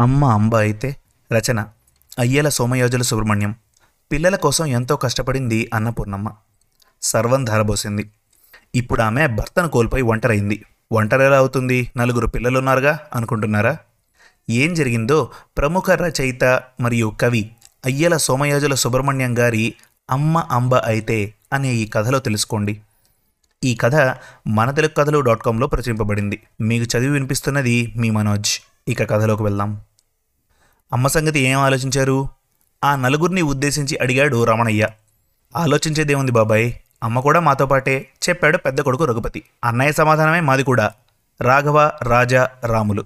అమ్మ అంబ అయితే రచన అయ్యల సోమయోజుల సుబ్రహ్మణ్యం. పిల్లల కోసం ఎంతో కష్టపడింది అన్నపూర్ణమ్మ సర్వం ధారబోసింది. ఇప్పుడు ఆమె భర్తను కోల్పోయి ఒంటరైంది. ఒంటరి ఎలా అవుతుంది? నలుగురు పిల్లలున్నారుగా అనుకుంటున్నారా? ఏం జరిగిందో ప్రముఖ రచయిత మరియు కవి అయ్యల సోమయోజుల సుబ్రహ్మణ్యం గారి అమ్మ అంబ అయితే అనే ఈ కథలో తెలుసుకోండి. ఈ కథ మన తెలుగు కథలు డాట్ కాంలో ప్రచురింపబడింది. మీకు చదివి వినిపిస్తున్నది మీ మనోజ్. ఇక కథలోకి వెళ్దాం. అమ్మ సంగతి ఏం ఆలోచించారు? ఆ నలుగురిని ఉద్దేశించి అడిగాడు రమణయ్య. ఆలోచించేదేముంది బాబాయ్? అమ్మ కూడా మాతో పాటే చెప్పాడు పెద్ద కొడుకు రఘుపతి. అన్నయ్య సమాధానమే మాది కూడా. రాఘవ రాజా రాములు.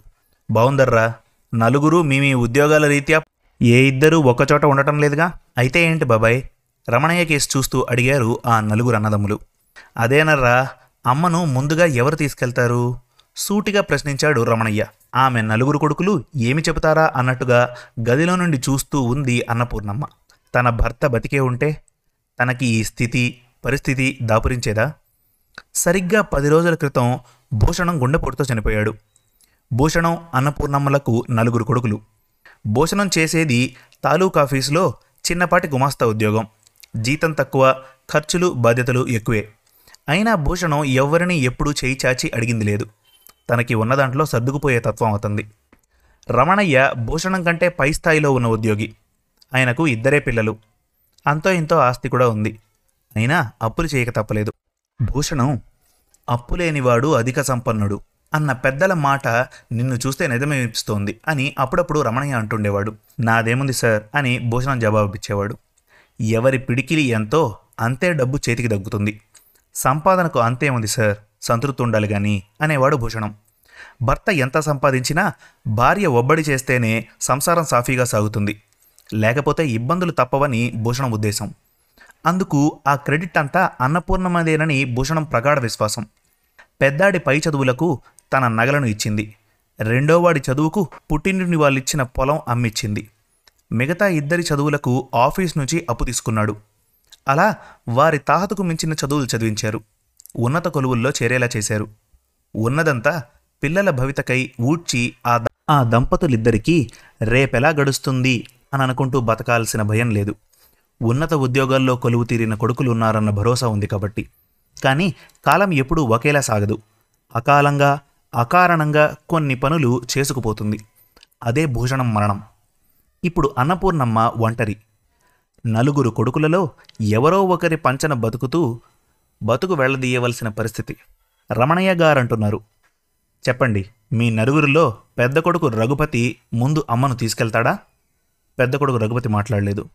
బావుందర్రా. నలుగురు మీ మీ ఉద్యోగాల రీత్యా ఏ ఇద్దరూ ఒక్కచోట ఉండటం లేదుగా? అయితే ఏంటి బాబాయ్? రమణయ్య కేసు చూస్తూ అడిగారు ఆ నలుగురు అన్నదమ్ములు. అదేనర్రా అమ్మను ముందుగా ఎవరు తీసుకెళ్తారు? సూటిగా ప్రశ్నించాడు రమణయ్య. ఆమె నలుగురు కొడుకులు ఏమి చెబుతారా అన్నట్టుగా గదిలో నుండి చూస్తూ ఉంది అన్నపూర్ణమ్మ. తన భర్త బతికే ఉంటే తనకి ఈ స్థితి పరిస్థితి దాపురించేదా? సరిగ్గా పది రోజుల క్రితం భూషణం గుండెపోటుతో చనిపోయాడు. భూషణం అన్నపూర్ణమ్మలకు నలుగురు కొడుకులు. భూషణం చేసేది తాలూకాఫీసులో చిన్నపాటి గుమాస్తా ఉద్యోగం. జీతం తక్కువ ఖర్చులు బాధ్యతలు ఎక్కువే. అయినా భూషణం ఎవ్వరిని ఎప్పుడూ చేయి చాచి అడిగింది లేదు. తనకి ఉన్న దాంట్లో సర్దుకుపోయే తత్వం అవుతుంది. రమణయ్య భూషణం కంటే పై స్థాయిలో ఉన్న ఉద్యోగి. ఆయనకు ఇద్దరే పిల్లలు. అంతో ఇంతో ఆస్తి కూడా ఉంది. అయినా అప్పులు చేయక తప్పలేదు. భూషణం అప్పులేనివాడు అధిక సంపన్నుడు అన్న పెద్దల మాట నిన్ను చూస్తే నిజమేపిస్తోంది అని అప్పుడప్పుడు రమణయ్య అంటుండేవాడు. నాదేముంది సార్? అని భూషణం జవాబిచ్చేవాడు. ఎవరి పిడికిలి ఎంతో అంతే డబ్బు చేతికి దగ్గుతుంది సంపాదనకు అంతేముంది సార్? సంతృప్తి ఉండాలి కానీ అనేవాడు భూషణం. భర్త ఎంత సంపాదించినా భార్య ఒబ్బడి చేస్తేనే సంసారం సాఫీగా సాగుతుంది. లేకపోతే ఇబ్బందులు తప్పవని భూషణం ఉద్దేశం. అందుకు ఆ క్రెడిట్ అంతా అన్నపూర్ణమదేనని భూషణం ప్రగాఢ విశ్వాసం. పెద్దాడి పై చదువులకు తన నగలను ఇచ్చింది. రెండోవాడి చదువుకు పుట్టింటిని వాళ్ళిచ్చిన పొలం అమ్మిచ్చింది. మిగతా ఇద్దరి చదువులకు ఆఫీస్ నుంచి అప్పు తీసుకున్నాడు. అలా వారి తాహతకు మించిన చదువులు చదివించారు. ఉన్నత కొలువుల్లో చేరేలా చేశారు. ఉన్నదంతా పిల్లల భవితకై ఊడ్చి ఆ ద- ఆ దంపతులిద్దరికీ రేపెలా గడుస్తుంది అని అనుకుంటూ బతకాల్సిన భయం లేదు. ఉన్నత ఉద్యోగాల్లో కొలువు తీరిన కొడుకులు ఉన్నారన్న భరోసా ఉంది కాబట్టి. కానీ కాలం ఎప్పుడూ ఒకేలా సాగదు. అకాలంగా అకారణంగా కొన్ని పనులు చేసుకుపోతుంది. అదే భూషణం మరణం. ఇప్పుడు అన్నపూర్ణమ్మ ఒంటరి. నలుగురు కొడుకులలో ఎవరో ఒకరి పంచన బతుకుతూ బతుకు వెళ్ళదీయవలసిన పరిస్థితి. రమణయ్య గారంటున్నారు. చెప్పండి మీ నలుగురిలో పెద్ద కొడుకు రఘుపతి ముందు అమ్మను తీసుకెళ్తాడా? పెద్ద కొడుకు రఘుపతి మాట్లాడలేదు.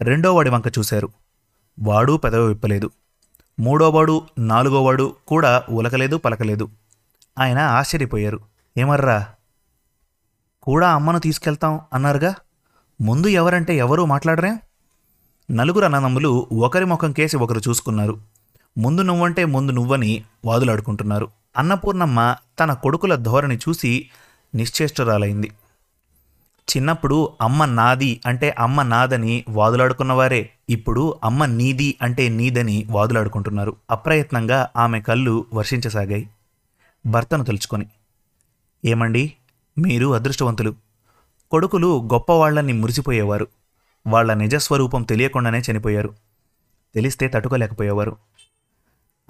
రెండో వాడి వంక చూశారు. వాడు పెదవి విప్పలేదు. మూడోవాడు నాలుగోవాడు కూడా ఉలకలేదు పలకలేదు. ఆయన ఆశ్చర్యపోయారు. ఏమర్రా? కూడా అమ్మను తీసుకెళ్తాం అన్నారుగా? ముందు ఎవరంటే ఎవరూ మాట్లాడరే? నలుగురు అన్నదమ్ములు ఒకరి ముఖం కేసి ఒకరు చూసుకున్నారు. ముందు నువ్వంటే ముందు నువ్వని వాదులాడుకుంటున్నారు. అన్నపూర్ణమ్మ తన కొడుకుల ధోరణి చూసి నిశ్చేష్టురాలైంది. చిన్నప్పుడు అమ్మ నాది అంటే అమ్మ నాదని వాదులాడుకున్నవారే. ఇప్పుడు అమ్మ నీది అంటే నీదని వాదులాడుకుంటున్నారు. అప్రయత్నంగా ఆమె కళ్ళు వర్షించసాగాయి. భర్తను తలుచుకొని ఏమండి మీరు అదృష్టవంతులు. కొడుకులు గొప్పవాళ్ళని మురిసిపోయేవారు. వాళ్ళ నిజస్వరూపం తెలియకుండానే చనిపోయారు. తెలిస్తే తట్టుకోలేకపోయేవారు.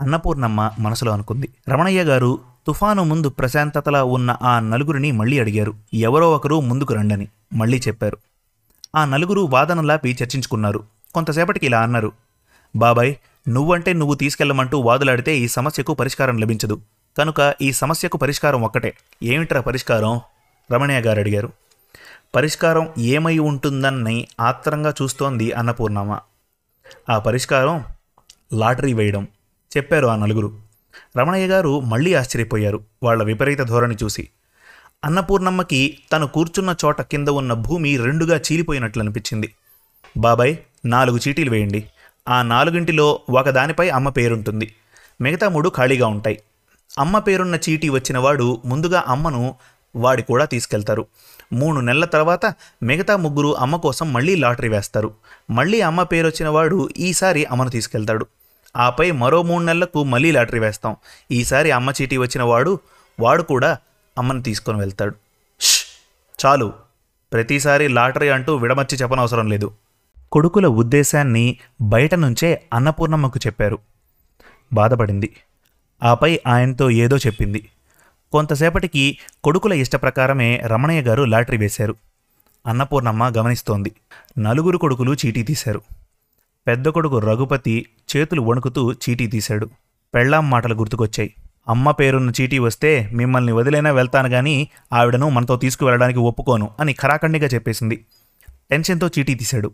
అన్నపూర్ణమ్మ మనసులో అనుకుంది. రమణయ్య గారు తుఫాను ముందు ప్రశాంతతలా ఉన్న ఆ నలుగురిని మళ్ళీ అడిగారు. ఎవరో ఒకరు ముందుకు రండని మళ్ళీ చెప్పారు. ఆ నలుగురు వాదనలాపి చర్చించుకున్నారు. కొంతసేపటికి ఇలా అన్నారు. బాబాయ్ నువ్వంటే నువ్వు తీసుకెళ్ళమంటూ వాదులాడితే ఈ సమస్యకు పరిష్కారం లభించదు. కనుక ఈ సమస్యకు పరిష్కారం ఒక్కటే. ఏమిట్రా పరిష్కారం? రమణయ్య గారు అడిగారు. పరిష్కారం ఏమై ఉంటుందని ఆత్రంగా చూస్తోంది అన్నపూర్ణమ్మ. ఆ పరిష్కారం లాటరీ వేయడం. చెప్పారు ఆ నలుగురు. రమణయ్య గారు మళ్ళీ ఆశ్చర్యపోయారు వాళ్ళ విపరీత ధోరణి చూసి. అన్నపూర్ణమ్మకి తను కూర్చున్న చోట కింద ఉన్న భూమి రెండుగా చీలిపోయినట్లు అనిపించింది. బాబాయ్ నాలుగు చీటీలు వేయండి. ఆ నాలుగింటిలో ఒకదానిపై అమ్మ పేరుంటుంది. మిగతా మూడు ఖాళీగా ఉంటాయి. అమ్మ పేరున్న చీటీ వచ్చినవాడు ముందుగా అమ్మను వాడి కూడా తీసుకెళ్తారు. మూడు నెలల తర్వాత మిగతా ముగ్గురు అమ్మ కోసం మళ్ళీ లాటరీ వేస్తారు. మళ్ళీ అమ్మ పేరు వచ్చిన వాడు ఈసారి అమ్మను తీసుకెళ్తాడు. ఆపై మరో మూడు నెలలకు మళ్ళీ లాటరీ వేస్తాం. ఈసారి అమ్మ చీటీ వచ్చిన వాడు వాడు కూడా అమ్మని తీసుకొని వెళ్తాడు. చాలు. ప్రతిసారి లాటరీ అంటూ విడమర్చి చెప్పనవసరం లేదు. కొడుకుల ఉద్దేశాన్ని బయట నుంచే అన్నపూర్ణమ్మకు చెప్పారు. బాధపడింది. ఆపై ఆయనతో ఏదో చెప్పింది. కొంతసేపటికి కొడుకుల ఇష్టప్రకారమే రమణయ్య గారు లాటరీ వేశారు. అన్నపూర్ణమ్మ గమనిస్తోంది. నలుగురు కొడుకులు చీటీ తీశారు. పెద్ద కొడుకు రఘుపతి చేతులు వణుకుతూ చీటీ తీశాడు. పెళ్ళాం మాటలు గుర్తుకొచ్చాయి. అమ్మ పేరున్న చీటీ వస్తే మిమ్మల్ని వదిలేనా వెళ్తాను గాని ఆవిడను మనతో తీసుకువెళ్ళడానికి ఒప్పుకోను అని ఖరాఖండిగా చెప్పేసింది. టెన్షన్తో చీటీ తీశాడు.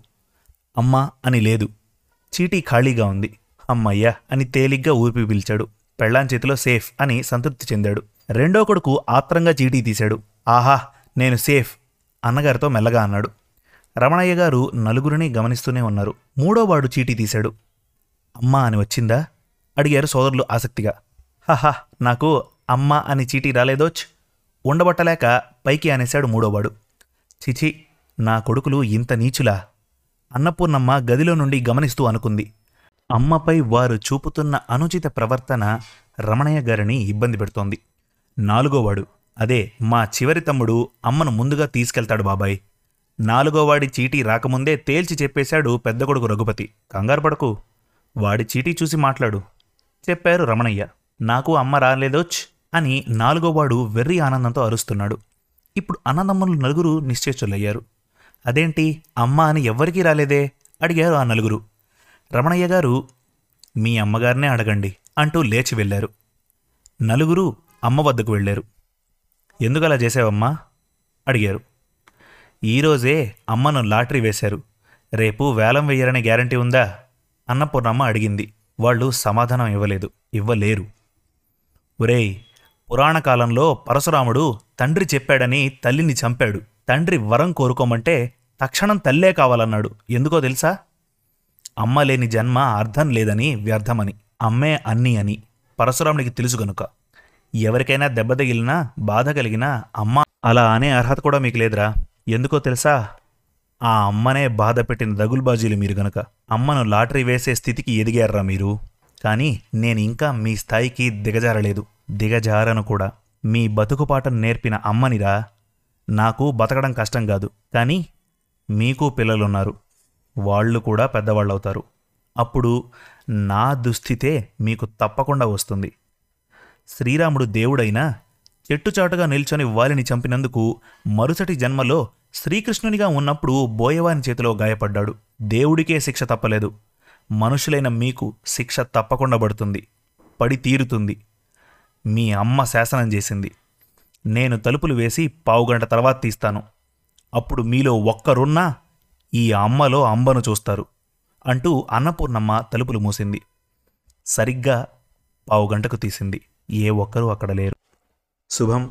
అమ్మా అని లేదు. చీటీ ఖాళీగా ఉంది. అమ్మయ్యా అని తేలిగ్గా ఊపి పిలిచాడు. పెళ్ళాం చేతిలో సేఫ్ అని సంతృప్తి చెందాడు. రెండో కొడుకు ఆత్రంగా చీటీ తీశాడు. ఆహా నేను సేఫ్ అన్నగారితో మెల్లగా అన్నాడు. రమణయ్య గారు నలుగురిని గమనిస్తూనే ఉన్నారు. మూడోవాడు చీటీ తీశాడు. అమ్మా అని వచ్చిందా? అడిగారు సోదరులు ఆసక్తిగా. హహా నాకు అమ్మ అని చీటీ రాలేదోచ్ ఉండబట్టలేక పైకి అనేశాడు మూడోవాడు. చిచి నా కొడుకులు ఇంత నీచులా? అన్నపూర్ణమ్మ గదిలో నుండి గమనిస్తూ అనుకుంది. అమ్మపై వారు చూపుతున్న అనుచిత ప్రవర్తన రమణయ్య గారిని ఇబ్బంది పెడుతోంది. నాలుగోవాడు అదే మా చివరి తమ్ముడు అమ్మను ముందుగా తీసుకెళ్తాడు బాబాయ్. నాలుగోవాడి చీటీ రాకముందే తేల్చి చెప్పేశాడు పెద్ద కొడుకు రఘుపతి. కంగారు పడకు. వాడి చీటీ చూసి మాట్లాడు. చెప్పారు రమణయ్య. నాకు అమ్మ రాలేదోచ్ అని నాలుగోవాడు వెర్రి ఆనందంతో అరుస్తున్నాడు. ఇప్పుడు అన్నదమ్ములు నలుగురు నిశ్చేష్టులయ్యారు అదేంటి అమ్మ అని ఎవ్వరికీ రాలేదే? అడిగారు ఆ నలుగురు. రమణయ్య గారు మీ అమ్మగారినే అడగండి అంటూ లేచి వెళ్ళారు. నలుగురు అమ్మ వద్దకు వెళ్ళారు. ఎందుకలా చేసావమ్మా అడిగారు. ఈరోజే అమ్మను లాటరీ వేశారు. రేపు వేలం వేయరనే గ్యారంటీ ఉందా? అన్నపూర్ణమ్మ అడిగింది. వాళ్ళు సమాధానం ఇవ్వలేదు. ఇవ్వలేరు. ఒరేయ్ పురాణ కాలంలో పరశురాముడు తండ్రి చెప్పాడని తల్లిని చంపాడు. తండ్రి వరం కోరుకోమంటే తక్షణం తల్లే కావాలన్నాడు. ఎందుకో తెలుసా? అమ్మ లేని జన్మ అర్థం లేదని వ్యర్థమని. అమ్మే అన్ని అని. పరశురాముడికి తెలుసు గనుక. ఎవరికైనా దెబ్బ తగిలినా బాధ కలిగినా అమ్మ అలా అనే అర్హత కూడా మీకు లేదురా. ఎందుకో తెలుసా? ఆ అమ్మనే బాధ పెట్టిన దగుల్బాజీలు మీరు గనక అమ్మను లాటరీ వేసే స్థితికి ఎదిగారా మీరు. కానీ నేను ఇంకా మీ స్థాయికి దిగజారలేదు. దిగజారను కూడా. మీ బతుకుపాటను నేర్పిన అమ్మనిరా. నాకు బతకడం కష్టం కాదు. కానీ మీకు పిల్లలున్నారు. వాళ్ళు కూడా పెద్దవాళ్ళవుతారు. అప్పుడు నా దుస్థితే మీకు తప్పకుండా వస్తుంది. శ్రీరాముడు దేవుడైనా చెట్టుచాటుగా నిల్చొని వాలిని చంపినందుకు మరుసటి జన్మలో శ్రీకృష్ణునిగా ఉన్నప్పుడు బోయవాని చేతిలో గాయపడ్డాడు. దేవుడికే శిక్ష తప్పలేదు. మనుషులైన మీకు శిక్ష తప్పకుండా పడుతుంది. పడి తీరుతుంది. మీ అమ్మ శాసనం చేసింది. నేను తలుపులు వేసి పావుగంట తర్వాత తీస్తాను. అప్పుడు మీలో ఒక్కరున్నా ఈ అమ్మలో అంబను చూస్తారు అంటూ అన్నపూర్ణమ్మ తలుపులు మూసింది. సరిగ్గా పావుగంటకు తీసింది. ఏ ఒక్కరూ అక్కడ లేరు. శుభం.